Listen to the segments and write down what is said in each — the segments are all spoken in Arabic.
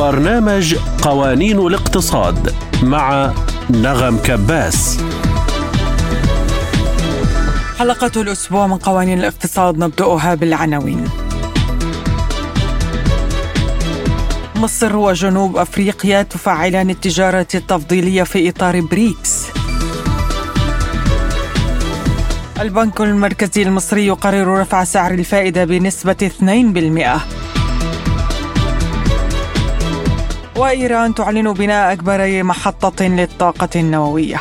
برنامج قوانين الاقتصاد مع نغم كباس. حلقة الأسبوع من قوانين الاقتصاد نبدأها بالعناوين. مصر وجنوب أفريقيا تفعلان التجارة التفضيلية في إطار بريكس. البنك المركزي المصري يقرر رفع سعر الفائدة بنسبة 2% وإيران تعلن بناء أكبر محطة للطاقة النووية.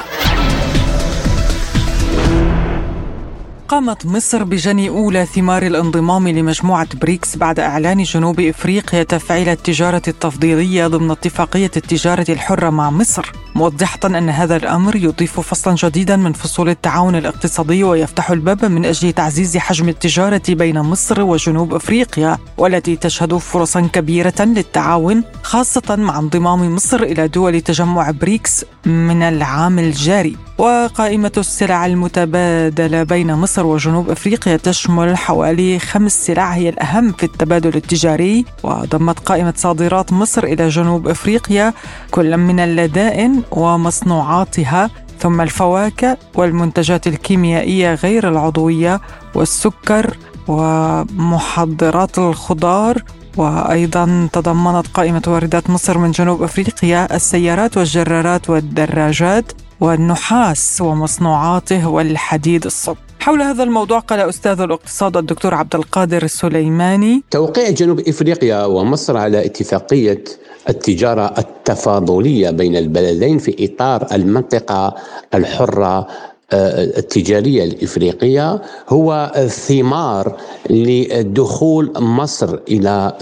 قامت مصر بجني أولى ثمار الانضمام لمجموعة بريكس بعد إعلان جنوب إفريقيا تفعيل التجارة التفضيلية ضمن اتفاقية التجارة الحرة مع مصر. موضحة أن هذا الأمر يضيف فصلا جديدا من فصول التعاون الاقتصادي ويفتح الباب من أجل تعزيز حجم التجارة بين مصر وجنوب أفريقيا والتي تشهد فرصا كبيرة للتعاون خاصة مع انضمام مصر إلى دول تجمع بريكس من العام الجاري. وقائمة السلع المتبادلة بين مصر وجنوب أفريقيا تشمل حوالي خمس سلع هي الأهم في التبادل التجاري. وضمت قائمة صادرات مصر إلى جنوب أفريقيا كل من اللدائن ومصنوعاتها ثم الفواكه والمنتجات الكيميائية غير العضوية والسكر ومحضرات الخضار. وأيضا تضمنت قائمة واردات مصر من جنوب أفريقيا السيارات والجرارات والدراجات والنحاس ومصنوعاته والحديد الصلب حول هذا الموضوع قال أستاذ الاقتصاد الدكتور عبد القادر السليماني. توقيع جنوب إفريقيا ومصر على اتفاقية التجارة التفاضلية بين البلدين في إطار المنطقة الحرة التجارية الإفريقية هو ثمار لدخول مصر إلى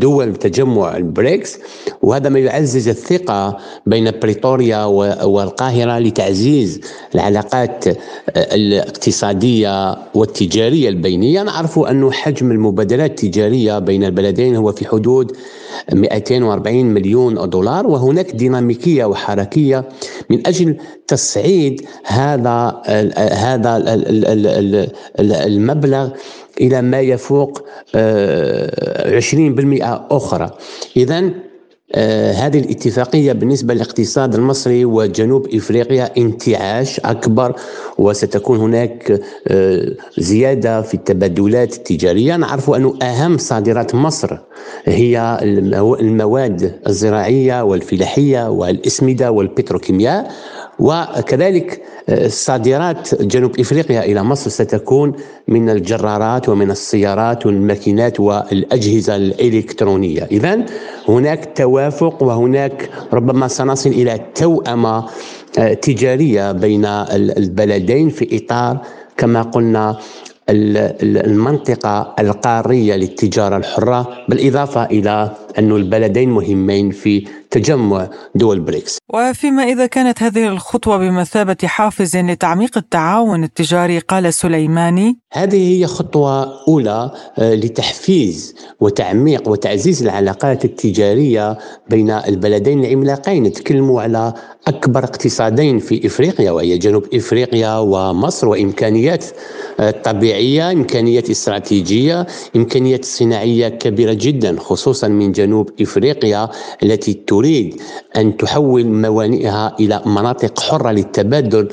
دول تجمع البريكس وهذا ما يعزز الثقة بين بريطوريا والقاهرة لتعزيز العلاقات الاقتصادية والتجارية البينية. نعرف أن حجم المبادلات التجارية بين البلدين هو في حدود 240 مليون دولار وهناك ديناميكية وحركية من أجل تصعيد هذا هذا المبلغ إلى ما يفوق 20% أخرى. اذا آه هذه الاتفاقية بالنسبة للاقتصاد المصري وجنوب إفريقيا انتعاش أكبر وستكون هناك آه زيادة في التبادلات التجارية. نعرف أن أهم صادرات مصر هي المواد الزراعية والفلاحية والإسمدة والبتروكيمياء. وكذلك صادرات جنوب إفريقيا إلى مصر ستكون من الجرارات ومن السيارات والماكينات والأجهزة الإلكترونية، اذا هناك توافق وهناك ربما سنصل إلى توأمة تجارية بين البلدين في إطار كما قلنا المنطقة القارية للتجارة الحرة بالإضافة إلى أن البلدين مهمين في تجمع دول بريكس. وفيما إذا كانت هذه الخطوة بمثابة حافز لتعميق التعاون التجاري قال سليماني. هذه هي خطوة أولى لتحفيز وتعميق وتعزيز العلاقات التجارية بين البلدين العملاقين. نتكلم على أكبر اقتصادين في إفريقيا وهي جنوب إفريقيا ومصر وإمكانيات طبيعية إمكانيات استراتيجية إمكانيات صناعية كبيرة جدا خصوصا من جنوب إفريقيا التي تريد أن تحول موانئها إلى مناطق حرة للتبادل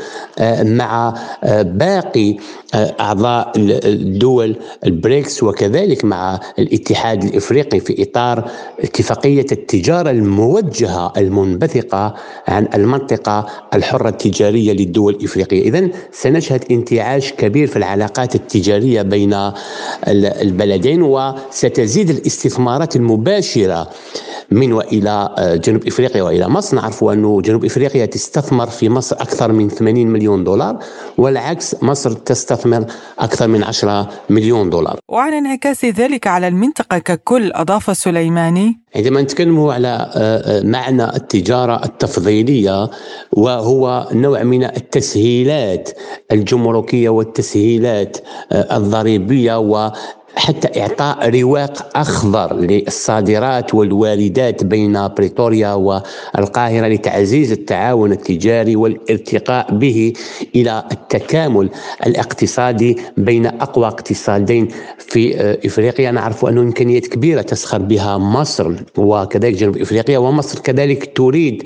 مع باقي أعضاء الدول البريكس وكذلك مع الاتحاد الإفريقي في إطار اتفاقية التجارة الموجهة المنبثقة عن المنطقة الحرة التجارية للدول الإفريقية. إذا سنشهد انتعاش كبير في العلاقات التجارية بين البلدين وستزيد الاستثمارات المباشرة من وإلى جنوب إفريقيا وإلى مصر نعرف انه جنوب إفريقيا تستثمر في مصر أكثر من 80 مليون دولار والعكس مصر تستثمر أكثر من 10 مليون دولار. وعن انعكاس ذلك على المنطقة ككل أضاف سليماني عندما نتكلم على معنى التجارة التفضيلية وهو نوع من التسهيلات الجمركية والتسهيلات الضريبية و حتى إعطاء رواق أخضر للصادرات والواردات بين بريطوريا والقاهرة لتعزيز التعاون التجاري والارتقاء به إلى التكامل الاقتصادي بين أقوى اقتصادين في إفريقيا. نعرف أنه إمكانيات كبيرة تسخر بها مصر وكذلك جنوب إفريقيا ومصر كذلك تريد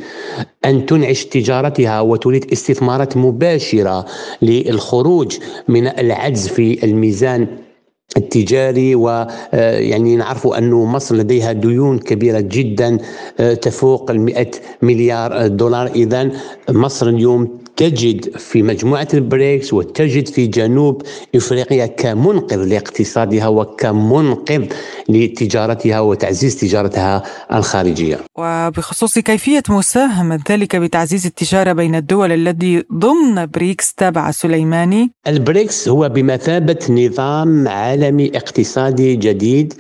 أن تنعش تجارتها وتريد استثمارات مباشرة للخروج من العجز في الميزان التجاري ويعني نعرف أن مصر لديها ديون كبيرة جدا تفوق المئة مليار دولار. إذا مصر اليوم تجد في مجموعة البريكس وتجد في جنوب إفريقيا كمنقذ لاقتصادها وكمنقذ لتجارتها وتعزيز تجارتها الخارجية. وبخصوص كيفية مساهمة ذلك بتعزيز التجارة بين الدول الذي ضمن بريكس تابع سليماني. البريكس هو بمثابة نظام عالمي اقتصادي جديد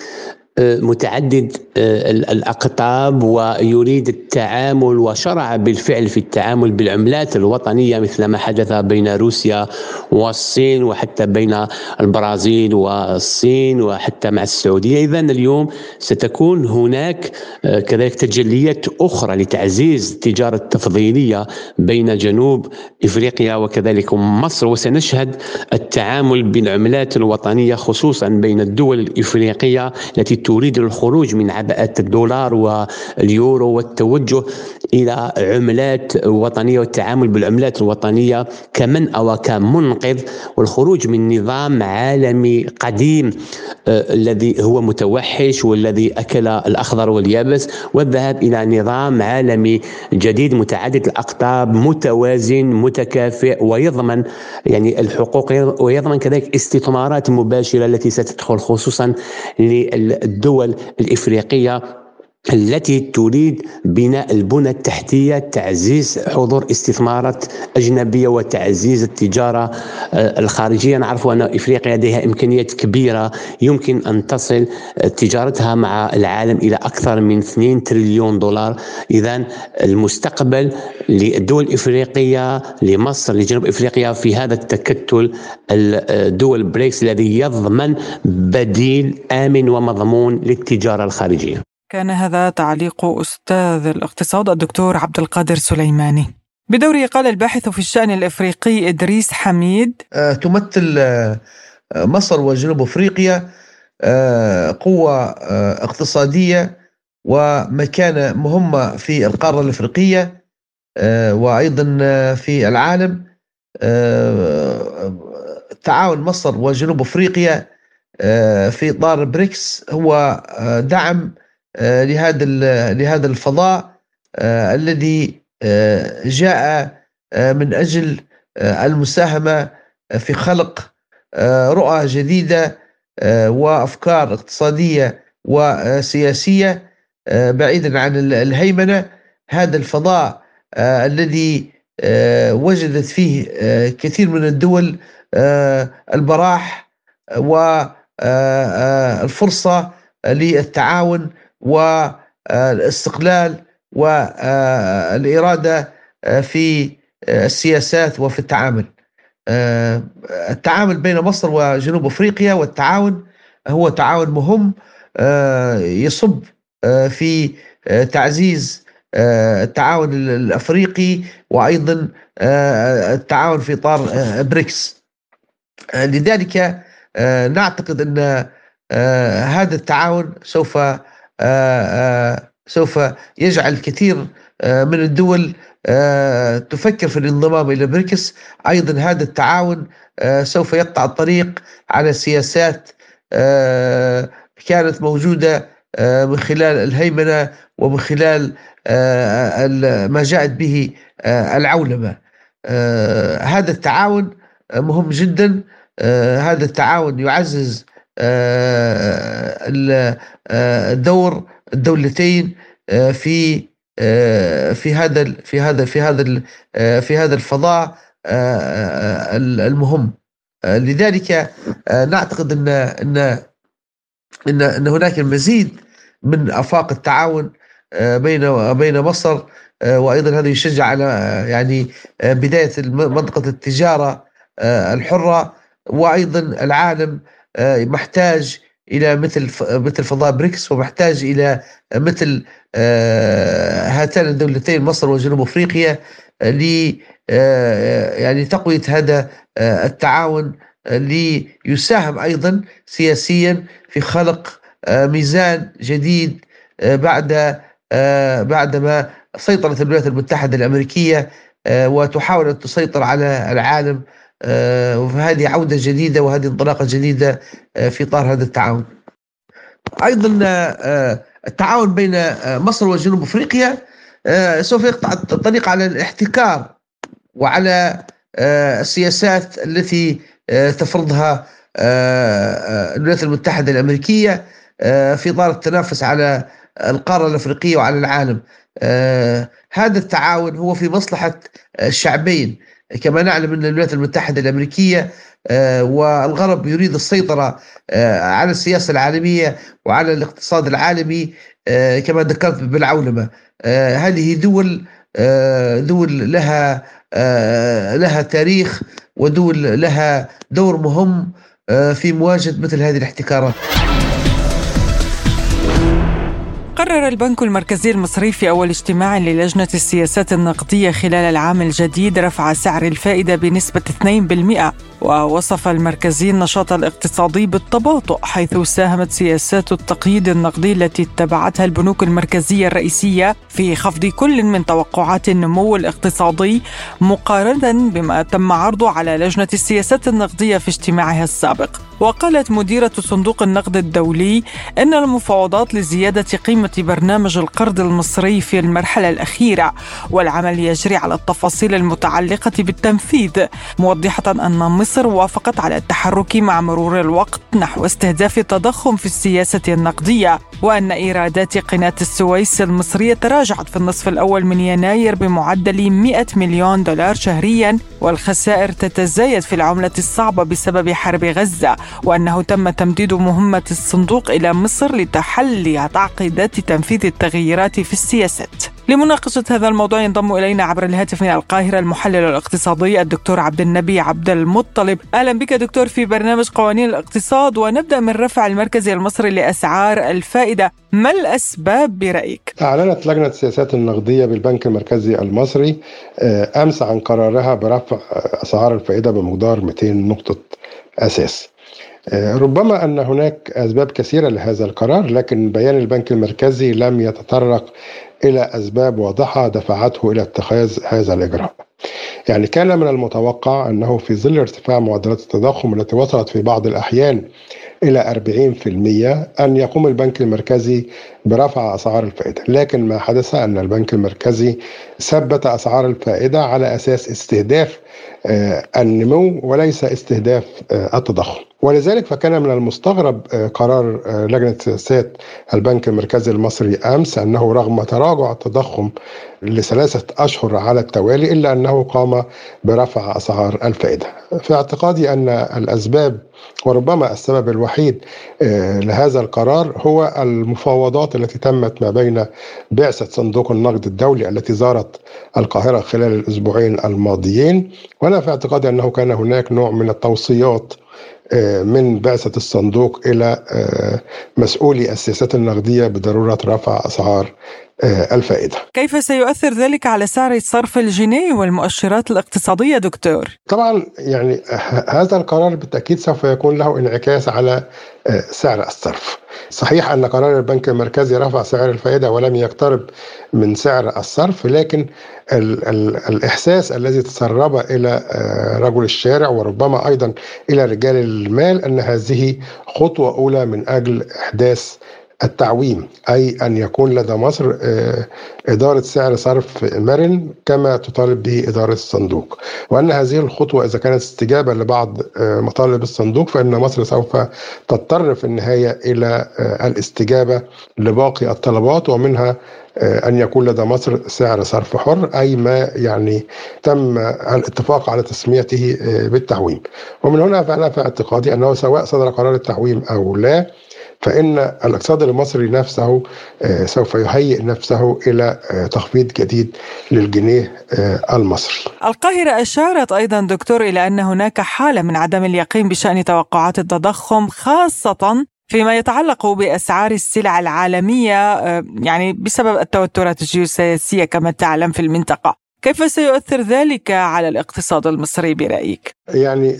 متعدد آه، الأقطاب ويريد التعامل وشرع بالفعل في التعامل بالعملات الوطنية مثل ما حدث بين روسيا والصين وحتى بين البرازيل والصين وحتى مع السعودية. إذا اليوم ستكون هناك آه، كذلك تجليات أخرى لتعزيز التجارة التفضيلية بين جنوب إفريقيا وكذلك مصر وسنشهد التعامل بالعملات الوطنية خصوصا بين الدول الإفريقية التي تريد الخروج من عباءة الدولار واليورو والتوجه إلى عملات وطنية والتعامل بالعملات الوطنية كمن أو كمنقذ والخروج من نظام عالمي قديم آه الذي هو متوحش والذي أكل الأخضر واليابس والذهاب إلى نظام عالمي جديد متعدد الأقطاب متوازن متكافئ ويضمن يعني الحقوق ويضمن كذلك استثمارات مباشرة التي ستدخل خصوصا الدول الإفريقية التي تريد بناء البنى التحتية تعزيز حضور استثمارات أجنبية وتعزيز التجارة آه، الخارجية. نعرف أن إفريقيا لديها إمكانيات كبيرة يمكن أن تصل تجارتها مع العالم إلى أكثر من 2 تريليون دولار. اذا المستقبل للدول الافريقيه لمصر لجنوب إفريقيا في هذا التكتل الدول بريكس الذي يضمن بديل آمن ومضمون للتجارة الخارجية. كان هذا تعليق أستاذ الاقتصاد الدكتور عبد القادر سليماني. بدوره قال الباحث في الشأن الإفريقي إدريس حميد آه، تمثل آه، مصر وجنوب أفريقيا آه، قوة اقتصادية ومكانة مهمة في القارة الأفريقية وأيضا في العالم. تعاون مصر وجنوب أفريقيا في إطار بريكس هو دعم آه، لهذا لهذا الفضاء آه، الذي آه، جاء من أجل المساهمة في خلق رؤى جديدة وأفكار اقتصادية وسياسية بعيدا عن الهيمنة. هذا الفضاء الذي وجدت فيه كثير من الدول البراح والفرصه للتعاون والاستقلال والإرادة في السياسات وفي التعامل. التعامل بين مصر وجنوب أفريقيا والتعاون هو تعاون مهم يصب في تعزيز التعاون الأفريقي وأيضا التعاون في إطار بريكس لذلك نعتقد أن هذا التعاون سوف آه، آه، سوف يجعل كثير آه، من الدول تفكر في الانضمام إلى بريكس أيضا هذا التعاون سوف يقطع الطريق على سياسات كانت موجودة من خلال الهيمنة ومن خلال ما جاءت به العولمة. هذا التعاون مهم جدا. هذا التعاون يعزز دور الدولتين آه، في آه، في هذا في هذا في هذا آه، في هذا الفضاء المهم. لذلك نعتقد إن إن إن إن هناك المزيد من آفاق التعاون بين بين مصر وأيضا هذا يشجع على يعني بداية منطقة التجارة الحرة وأيضا العالم محتاج إلى مثل مثل فضاء بريكس ومحتاج إلى مثل هاتان الدولتين مصر وجنوب أفريقيا ل يعني تقوية هذا التعاون ليساهم أيضا سياسيا في خلق ميزان جديد بعد بعدما سيطرت الولايات المتحدة الأمريكية وتحاول أن تسيطر على العالم وهذه عودة جديدة وهذه انطلاقة جديدة في اطار هذا التعاون. أيضا التعاون بين مصر وجنوب أفريقيا سوف يقطع الطريق على الاحتكار وعلى السياسات التي تفرضها الولايات المتحدة الأمريكية في اطار التنافس على القارة الأفريقية وعلى العالم هذا التعاون هو في مصلحة الشعبين كما نعلم أن الولايات المتحدة الأمريكية والغرب يريد السيطرة على السياسة العالمية وعلى الاقتصاد العالمي كما ذكرت بالعولمة. هذه دول دول لها لها تاريخ ودول لها دور مهم في مواجهة مثل هذه الاحتكارات. قرر البنك المركزي المصري في أول اجتماع للجنة السياسات النقدية خلال العام الجديد رفع سعر الفائدة بنسبة 2% ووصف المركزي النشاط الاقتصادي بالتباطؤ حيث ساهمت سياسات التقييد النقدي التي اتبعتها البنوك المركزية الرئيسية في خفض كل من توقعات النمو الاقتصادي مقارنة بما تم عرضه على لجنة السياسات النقدية في اجتماعها السابق. وقالت مديرة صندوق النقد الدولي أن المفاوضات لزيادة قيمة برنامج القرض المصري في المرحلة الأخيرة والعمل يجري على التفاصيل المتعلقة بالتنفيذ موضحة أن مصر وافقت على التحرك مع مرور الوقت نحو استهداف التضخم في السياسة النقدية وأن إيرادات قناة السويس المصرية تراجعت في النصف الأول من يناير بمعدل 100 مليون دولار شهريا والخسائر تتزايد في العملة الصعبة بسبب حرب غزة. وأنه تم تمديد مهمة الصندوق إلى مصر لتحلي تعقيدات تنفيذ التغييرات في السياسات. لمناقشة هذا الموضوع ينضم إلينا عبر الهاتف من القاهرة المحلل الاقتصادي الدكتور عبد النبي عبد المطلب. أهلا بك دكتور في برنامج قوانين الاقتصاد ونبدأ من رفع المركزي المصري لأسعار الفائدة. ما الأسباب برأيك؟ أعلنت لجنة السياسات النقدية بالبنك المركزي المصري آه، أمس عن قرارها برفع أسعار الفائدة بمقدار 200 نقطة أساس. آه، ربما أن هناك أسباب كثيرة لهذا القرار لكن بيان البنك المركزي لم يتطرق إلى أسباب واضحة دفعته إلى اتخاذ هذا الإجراء. يعني كان من المتوقع أنه في ظل ارتفاع معدلات التضخم التي وصلت في بعض الأحيان إلى 40% أن يقوم البنك المركزي برفع أسعار الفائدة. لكن ما حدث أن البنك المركزي ثبت أسعار الفائدة على أساس استهداف آه، النمو وليس استهداف آه، التضخم. ولذلك فكان من المستغرب آه، قرار لجنة سياسات البنك المركزي المصري أمس أنه رغم تراجع التضخم لثلاثة أشهر على التوالي إلا أنه قام برفع أسعار الفائدة. في اعتقادي أن الأسباب وربما السبب الوحيد لهذا القرار هو المفاوضات التي تمت ما بين بعثة صندوق النقد الدولي التي زارت القاهرة خلال الأسبوعين الماضيين. وأنا في اعتقادي أنه كان هناك نوع من التوصيات آه، من بعثة الصندوق إلى آه، مسؤولي السياسات النقدية بضرورة رفع أسعار آه، الفائدة كيف سيؤثر ذلك على سعر صرف الجنيه والمؤشرات الاقتصادية دكتور؟ طبعا يعني هذا القرار بالتأكيد سوف يكون له انعكاس على سعر الصرف صحيح أن قرار البنك المركزي رفع سعر الفائدة ولم يقترب من سعر الصرف لكن ال ال الإحساس الذي تسرب إلى آه، رجل الشارع وربما أيضا إلى رجال المال أن هذه خطوة أولى من أجل إحداث التعويم أي أن يكون لدى مصر آه، إدارة سعر صرف مرن كما تطالب به إدارة الصندوق وأن هذه الخطوة إذا كانت استجابة لبعض آه، مطالب الصندوق فإن مصر سوف تضطر في النهاية إلى آه، الاستجابة لباقي الطلبات ومنها أن يكون لدى مصر سعر صرف حر أي ما يعني تم الاتفاق على تسميته بالتعويم. ومن هنا فأنا في اعتقادي أنه سواء صدر قرار التعويم أو لا فإن الاقتصاد المصري نفسه آه، سوف يهيئ نفسه إلى آه، تخفيض جديد للجنيه آه، المصري. القاهرة أشارت أيضا دكتور إلى أن هناك حالة من عدم اليقين بشأن توقعات التضخم خاصة فيما يتعلق بأسعار السلع العالمية يعني بسبب التوترات الجيوسياسية كما تعلم في المنطقة. كيف سيؤثر ذلك على الاقتصاد المصري برأيك؟ يعني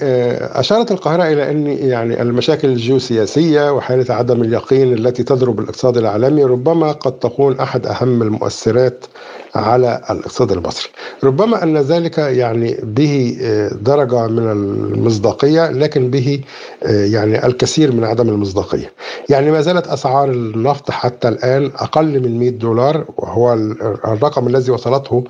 أشارت القاهرة إلى أن يعني المشاكل الجيوسياسية وحالة عدم اليقين التي تضرب الاقتصاد العالمي ربما قد تكون أحد أهم المؤثرات على الاقتصاد المصري. ربما أن ذلك يعني به درجة من المصداقية لكن به يعني الكثير من عدم المصداقية. يعني ما زالت أسعار النفط حتى الآن أقل من 100 دولار وهو الرقم الذي وصلته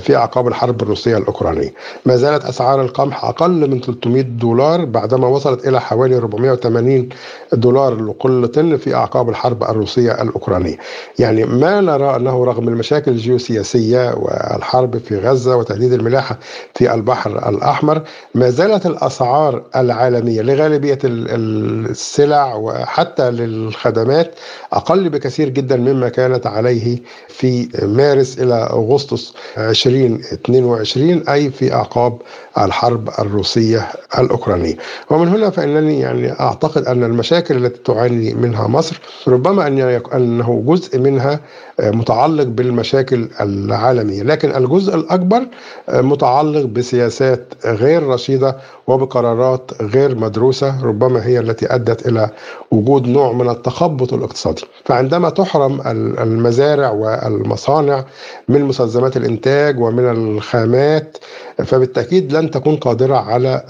في أعقاب الحرب الروسية الأوكرانية. ما زالت أسعار القمح أقل من 300 دولار بعدما وصلت إلى حوالي 480 دولار لكل طن في أعقاب الحرب الروسية الأوكرانية. يعني ما نرى أنه رغم المشاكل الجيوسياسية السياسية والحرب في غزة وتهديد الملاحة في البحر الأحمر ما زالت الأسعار العالمية لغالبية السلع وحتى للخدمات أقل بكثير جدا مما كانت عليه في مارس إلى أغسطس 2022 أي في أعقاب الحرب الروسية الأوكرانية. ومن هنا فإنني يعني أعتقد أن المشاكل التي تعاني منها مصر ربما أنه جزء منها متعلق بالمشاكل العالمية. لكن الجزء الأكبر متعلق بسياسات غير رشيدة وبقرارات غير مدروسة ربما هي التي أدت إلى وجود نوع من التخبط الاقتصادي. فعندما تحرم المزارع والمصانع من مستلزمات الإنتاج ومن الخامات فبالتأكيد لن تكون قادرة على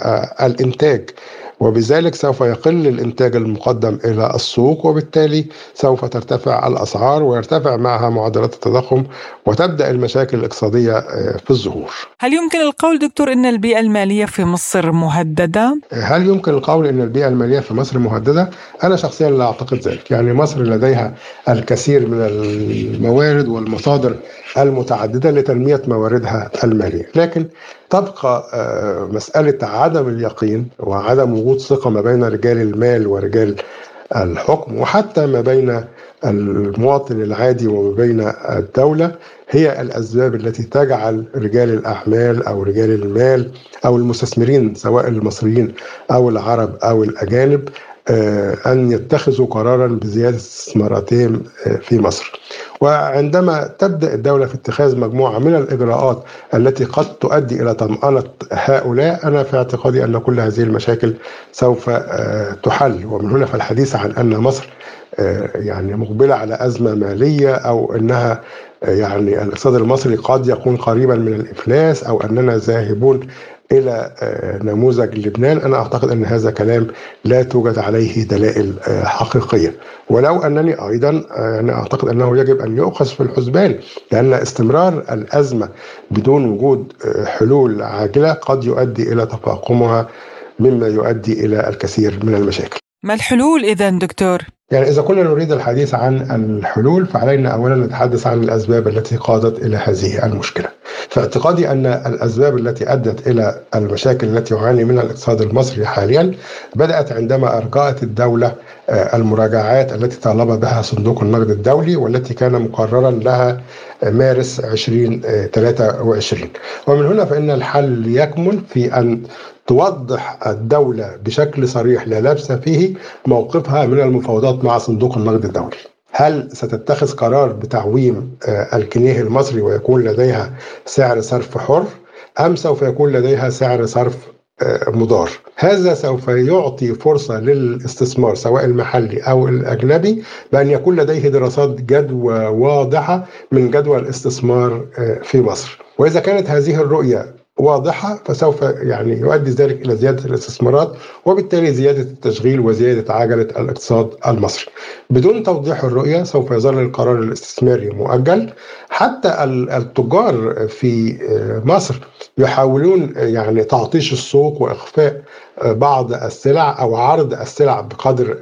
الإنتاج. وبذلك سوف يقل الإنتاج المقدم إلى السوق وبالتالي سوف ترتفع الأسعار ويرتفع معها معدلات التضخم وتبدأ المشاكل الاقتصادية في الظهور. هل يمكن القول دكتور إن البيئة المالية في مصر مهددة؟ هل يمكن القول إن البيئة المالية في مصر مهددة؟ أنا شخصيا لا أعتقد ذلك، يعني مصر لديها الكثير من الموارد والمصادر المتعددة لتنمية مواردها المالية، لكن تبقى مسألة عدم اليقين وعدم وجود ثقة ما بين رجال المال ورجال الحكم وحتى ما بين المواطن العادي وما بين الدولة هي الأسباب التي تجعل رجال الأعمال أو رجال المال أو المستثمرين سواء المصريين أو العرب أو الأجانب أن يتخذوا قرارا بزيادة استثماراتهم في مصر. وعندما تبدأ الدولة في اتخاذ مجموعة من الإجراءات التي قد تؤدي إلى طمأنة هؤلاء أنا في اعتقادي أن كل هذه المشاكل سوف تحل. ومن هنا فالحديث عن أن مصر يعني مقبلة على أزمة مالية أو أنها يعني الاقتصاد المصري قد يكون قريبا من الإفلاس أو أننا ذاهبون إلى نموذج لبنان. أنا أعتقد أن هذا كلام لا توجد عليه دلائل حقيقية. ولو أنني أيضا يعني أعتقد أنه يجب أن يؤخذ في الحسبان لأن استمرار الأزمة بدون وجود حلول عاجلة قد يؤدي إلى تفاقمها مما يؤدي إلى الكثير من المشاكل. ما الحلول اذا دكتور؟ يعني إذا كنا نريد الحديث عن الحلول فعلينا أولا نتحدث عن الأسباب التي قادت إلى هذه المشكلة. فاعتقادي أن الأسباب التي أدت إلى المشاكل التي يعاني منها الاقتصاد المصري حاليا بدأت عندما أرجأت الدولة المراجعات التي طالب بها صندوق النقد الدولي والتي كان مقررا لها مارس 2023 ومن هنا فإن الحل يكمن في أن توضح الدولة بشكل صريح لا لبس فيه موقفها من المفاوضات مع صندوق النقد الدولي. هل ستتخذ قرار بتعويم الجنيه المصري ويكون لديها سعر صرف حر؟ أم سوف يكون لديها سعر صرف مضار. هذا سوف يعطي فرصة للاستثمار سواء المحلي أو الأجنبي بأن يكون لديه دراسات جدوى واضحة من جدوى الاستثمار في مصر. وإذا كانت هذه الرؤية واضحة فسوف يعني يؤدي ذلك إلى زيادة الاستثمارات وبالتالي زيادة التشغيل وزيادة عجلة الاقتصاد المصري. بدون توضيح الرؤية سوف يظل القرار الاستثماري مؤجل. حتى التجار في مصر يحاولون يعني تعطيش السوق وإخفاء بعض السلع أو عرض السلع بقدر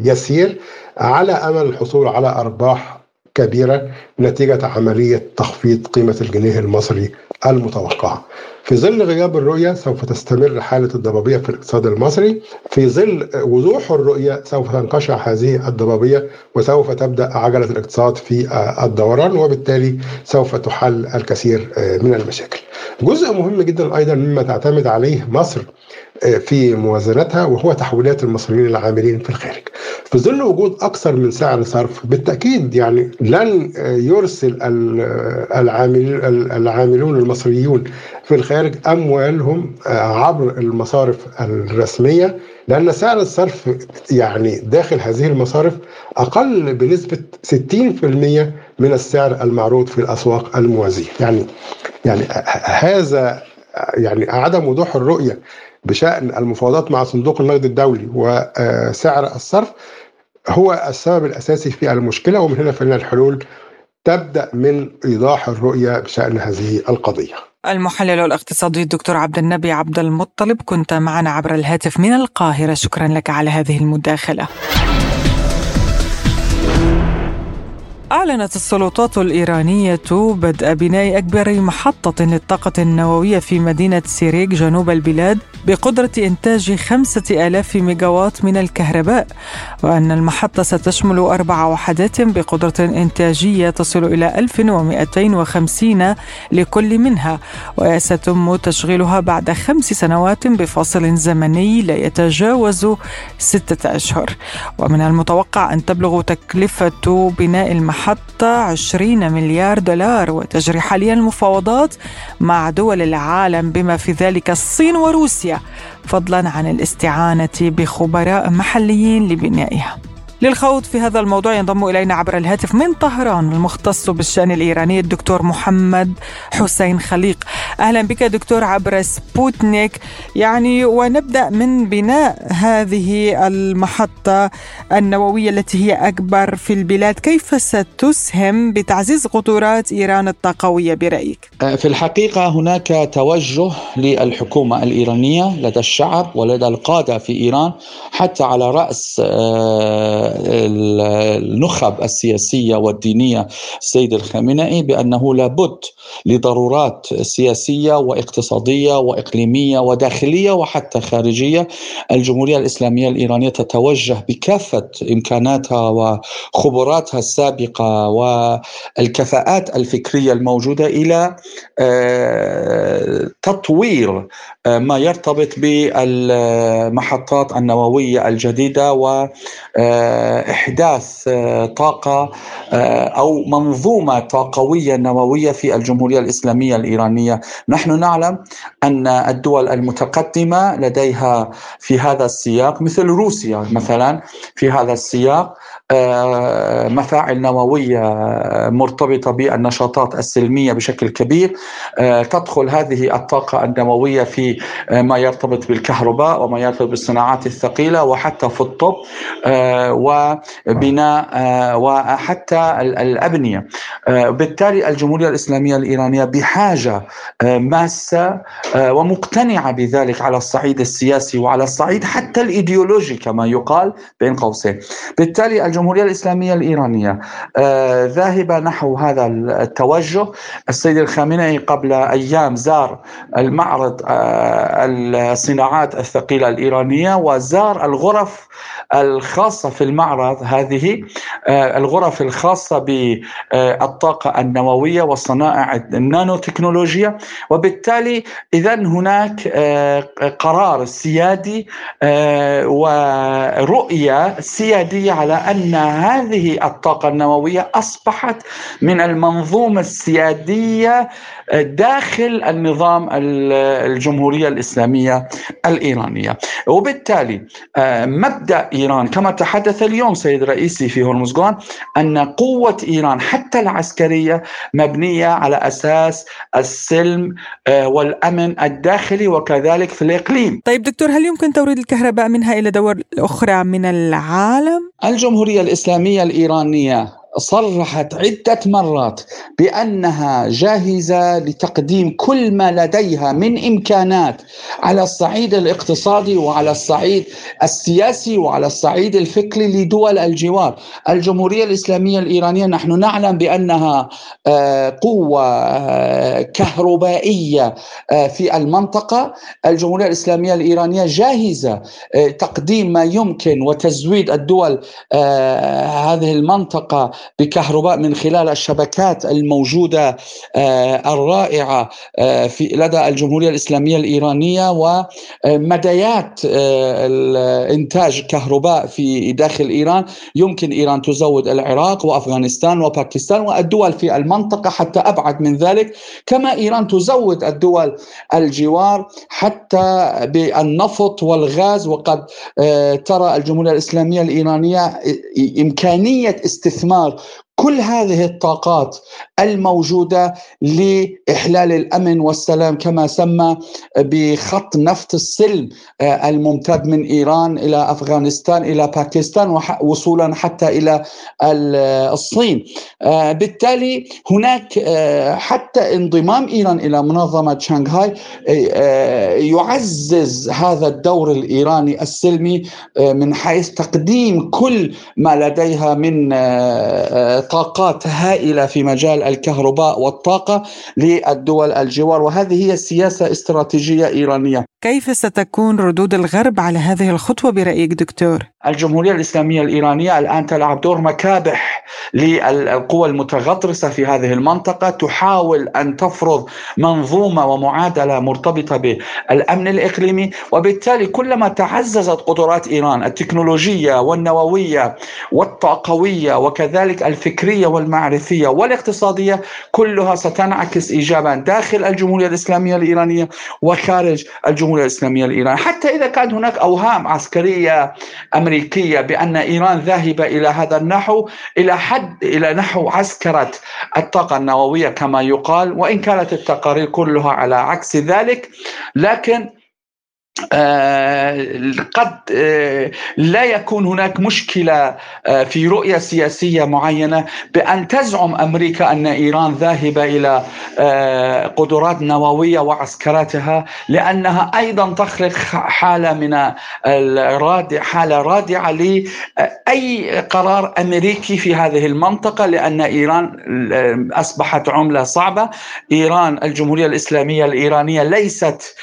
يسير على أمل الحصول على أرباح كبيرة نتيجة عملية تخفيض قيمة الجنيه المصري المتوقعة. في ظل غياب الرؤية سوف تستمر حالة الضبابية في الاقتصاد المصري. في ظل وضوح الرؤية سوف تنقشع هذه الضبابية وسوف تبدأ عجلة الاقتصاد في الدوران وبالتالي سوف تحل الكثير من المشاكل. جزء مهم جدا أيضا مما تعتمد عليه مصر في موازنتها وهو تحويلات المصريين العاملين في الخارج. في ظل وجود أكثر من سعر صرف بالتأكيد يعني لن يرسل العاملون المصريون في الخارج أموالهم عبر المصارف الرسمية. لأن سعر الصرف يعني داخل هذه المصارف أقل بنسبة 60% من السعر المعروض في الأسواق الموازية. يعني يعني هذا يعني عدم وضوح الرؤية بشأن المفاوضات مع صندوق النقد الدولي وسعر الصرف هو السبب الأساسي في المشكلة ومن هنا فإن الحلول تبدأ من إيضاح الرؤية بشأن هذه القضية. المحلل الاقتصادي الدكتور عبد النبي عبد المطلب كنت معنا عبر الهاتف من القاهرة شكرا لك على هذه المداخلة. أعلنت السلطات الإيرانية بدء بناء أكبر محطة للطاقة النووية في مدينة سيريك جنوب البلاد بقدرة إنتاج خمسة آلاف ميجاوات من الكهرباء وأن المحطة ستشمل أربع وحدات بقدرة إنتاجية تصل إلى 1250 لكل منها وستم تشغيلها بعد خمس سنوات بفاصل زمني لا يتجاوز ستة أشهر. ومن المتوقع أن تبلغ تكلفة بناء المحطة حتى 20 مليار دولار وتجري حاليا المفاوضات مع دول العالم بما في ذلك الصين وروسيا فضلا عن الاستعانة بخبراء محليين لبنائها. للخوض في هذا الموضوع ينضم إلينا عبر الهاتف من طهران المختص بالشأن الإيراني الدكتور محمد حسين خليق. أهلا بك دكتور عبر سبوتنيك يعني ونبدأ من بناء هذه المحطة النووية التي هي أكبر في البلاد، كيف ستسهم بتعزيز قدرات إيران الطاقوية برأيك؟ في الحقيقة هناك توجه للحكومة الإيرانية لدى الشعب ولدى القادة في إيران حتى على رأس النخب السياسية والدينية السيد الخامنئي بأنه لابد لضرورات سياسية واقتصادية وإقليمية وداخلية وحتى خارجية. الجمهورية الإسلامية الإيرانية تتوجه بكافة إمكاناتها وخبراتها السابقة والكفاءات الفكرية الموجودة إلى تطوير ما يرتبط بالمحطات النووية الجديدة و إحداث طاقة أو منظومة طاقوية نووية في الجمهورية الإسلامية الإيرانية، نحن نعلم أن الدول المتقدمة لديها في هذا السياق مثل روسيا مثلا في هذا السياق مفاعل نووية مرتبطة بالنشاطات السلمية بشكل كبير. تدخل هذه الطاقة النووية في ما يرتبط بالكهرباء وما يرتبط بالصناعات الثقيلة وحتى في الطب وبناء وحتى الأبنية. بالتالي الجمهورية الإسلامية الإيرانية بحاجة ماسة ومقتنعة بذلك على الصعيد السياسي وعلى الصعيد حتى الإيديولوجي كما يقال بين قوسين. بالتالي الجمهورية الإسلامية الإيرانية. ذاهبه نحو هذا التوجه السيد الخامنئي قبل أيام زار المعرض الصناعات الثقيلة الإيرانية وزار الغرف الخاصة في المعرض هذه الغرف الخاصة بالطاقه النووية والصنائع النانو تكنولوجيا وبالتالي اذا هناك قرار سيادي ورؤية سيادية على أن هذه الطاقة النووية أصبحت من المنظومة السيادية داخل النظام الجمهورية الإسلامية الإيرانية وبالتالي مبدأ إيران كما تحدث اليوم سيد رئيسي في هرمزغان أن قوة إيران حتى العسكرية مبنية على أساس السلم والأمن الداخلي وكذلك في الإقليم. طيب دكتور هل يمكن توريد الكهرباء منها إلى دول أخرى من العالم؟ الجمهورية الإسلامية الإيرانية صرحت عدة مرات بأنها جاهزة لتقديم كل ما لديها من إمكانات على الصعيد الاقتصادي وعلى الصعيد السياسي وعلى الصعيد الفكري لدول الجوار. الجمهورية الإسلامية الإيرانية نحن نعلم بأنها قوة كهربائية في المنطقة. الجمهورية الإسلامية الإيرانية جاهزة تقديم ما يمكن وتزويد الدول هذه المنطقة بكهرباء من خلال الشبكات الموجودة الرائعة في لدى الجمهورية الإسلامية الإيرانية ومديات إنتاج كهرباء في داخل إيران. يمكن إيران تزود العراق وأفغانستان وباكستان والدول في المنطقة حتى أبعد من ذلك. كما إيران تزود الدول الجوار حتى بالنفط والغاز وقد آه، ترى الجمهورية الإسلامية الإيرانية إمكانية استثمار well كل هذه الطاقات الموجودة لإحلال الأمن والسلام كما سمى بخط نفط السلم آه، الممتد من إيران إلى أفغانستان إلى باكستان وصولا حتى إلى الصين. آه، بالتالي هناك آه، حتى انضمام إيران إلى منظمة شانغهاي يعزز هذا الدور الإيراني السلمي من حيث تقديم كل ما لديها من طاقات هائلة في مجال الكهرباء والطاقة للدول الجوار وهذه هي سياسه استراتيجية إيرانية. كيف ستكون ردود الغرب على هذه الخطوة برأيك دكتور؟ الجمهورية الإسلامية الإيرانية الآن تلعب دور مكابح للقوى المتغطرسة في هذه المنطقة تحاول أن تفرض منظومة ومعادلة مرتبطة بالأمن الإقليمي وبالتالي كلما تعززت قدرات إيران التكنولوجية والنووية والطاقوية وكذلك الفكرية والمعرفية والاقتصادية كلها ستنعكس ايجابا داخل الجمهورية الإسلامية الإيرانية وخارج الجمهورية الإسلامية الايرانيه حتى إذا كانت هناك أوهام عسكرية أمريكية بأن إيران ذاهبة إلى هذا النحو إلى حد إلى نحو عسكرة الطاقة النووية كما يقال وإن كانت التقارير كلها على عكس ذلك. لكن قد آه، لا يكون هناك مشكلة آه، في رؤية سياسية معينة بأن تزعم أمريكا أن إيران ذاهبة إلى قدرات نووية وعسكراتها لأنها أيضا تخلق حالة من الرادع حالة رادعة لأي قرار أمريكي في هذه المنطقة لأن إيران أصبحت عملة صعبة. إيران الجمهورية الإسلامية الإيرانية ليست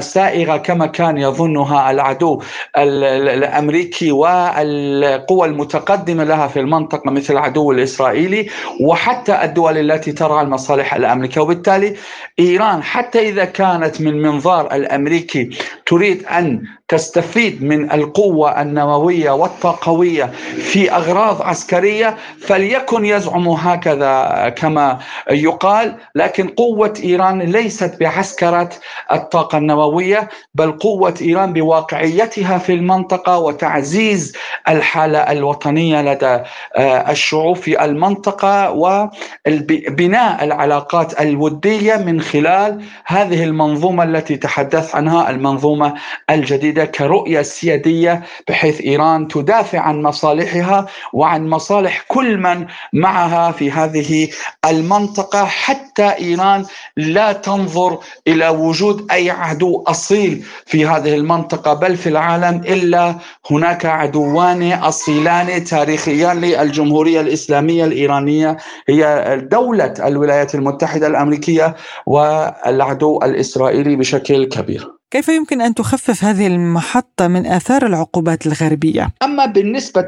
سائغة كما كان يظنها العدو الأمريكي والقوى المتقدمة لها في المنطقة مثل العدو الإسرائيلي وحتى الدول التي ترعى المصالح الأمريكية. وبالتالي إيران حتى إذا كانت من منظار الأمريكي تريد أن تستفيد من القوة النووية والطاقوية في أغراض عسكرية فليكن يزعم هكذا كما يقال. لكن قوة إيران ليست بعسكرة الطاقة النووية بل قوة إيران بواقعيتها في المنطقة وتعزيز الحالة الوطنية لدى آه، الشعوب في المنطقة وبناء العلاقات الودية من خلال هذه المنظومة التي تحدث عنها المنظومة الجديدة كرؤية سيادية بحيث إيران تدافع عن مصالحها وعن مصالح كل من معها في هذه المنطقة حتى إيران لا تنظر إلى وجود أي عدو أصيل في هذه المنطقة بل في العالم إلا هناك عدوان أصيلان تاريخيان للجمهورية الإسلامية الإيرانية هي دولة الولايات المتحدة الأمريكية والعدو الإسرائيلي بشكل كبير. كيف يمكن أن تخفف هذه المحطة من آثار العقوبات الغربية؟ أما بالنسبة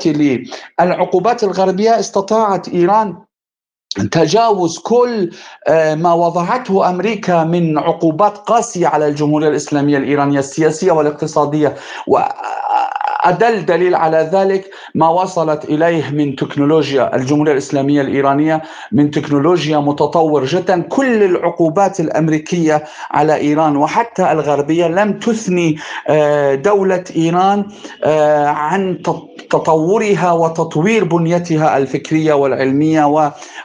للعقوبات الغربية استطاعت إيران تجاوز كل آه، ما وضعته أمريكا من عقوبات قاسية على الجمهورية الإسلامية الإيرانية السياسية والاقتصادية أدل دليل على ذلك ما وصلت إليه من تكنولوجيا الجمهورية الإسلامية الإيرانية من تكنولوجيا متطور جدا. كل العقوبات الأمريكية على إيران وحتى الغربية لم تثني آه، دولة إيران آه، عن تطورها وتطوير بنيتها الفكرية والعلمية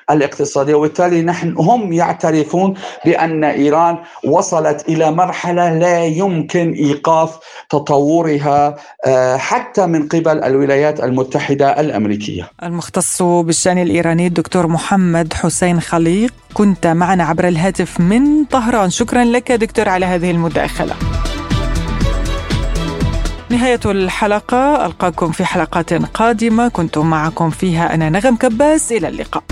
والاقتصادية. وبالتالي نحن هم يعترفون بأن إيران وصلت إلى مرحلة لا يمكن إيقاف تطورها آه، حتى من قبل الولايات المتحدة الأمريكية. المختص بالشأن الإيراني الدكتور محمد حسين خليق كنت معنا عبر الهاتف من طهران. شكرا لك دكتور على هذه المداخلة. نهاية الحلقة ألقاكم في حلقات قادمة. كنت معكم فيها أنا نغم كباس. إلى اللقاء.